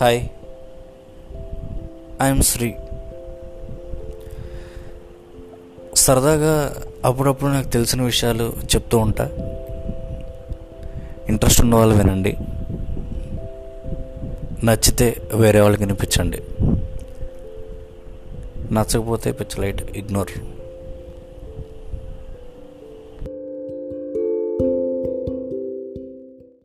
Hi. I'm Shri. సరదాగా అప్పుడప్పుడు నాకు తెలిసిన విషయాలు చెప్తూ ఉంటా. ఇంట్రెస్ట్ ఉన్న వాళ్ళు వినండి. నచ్చితే వేరే వాళ్ళకి వినిపించండి. నచ్చకపోతే పిచ్చలైట్ ఇగ్నోర్.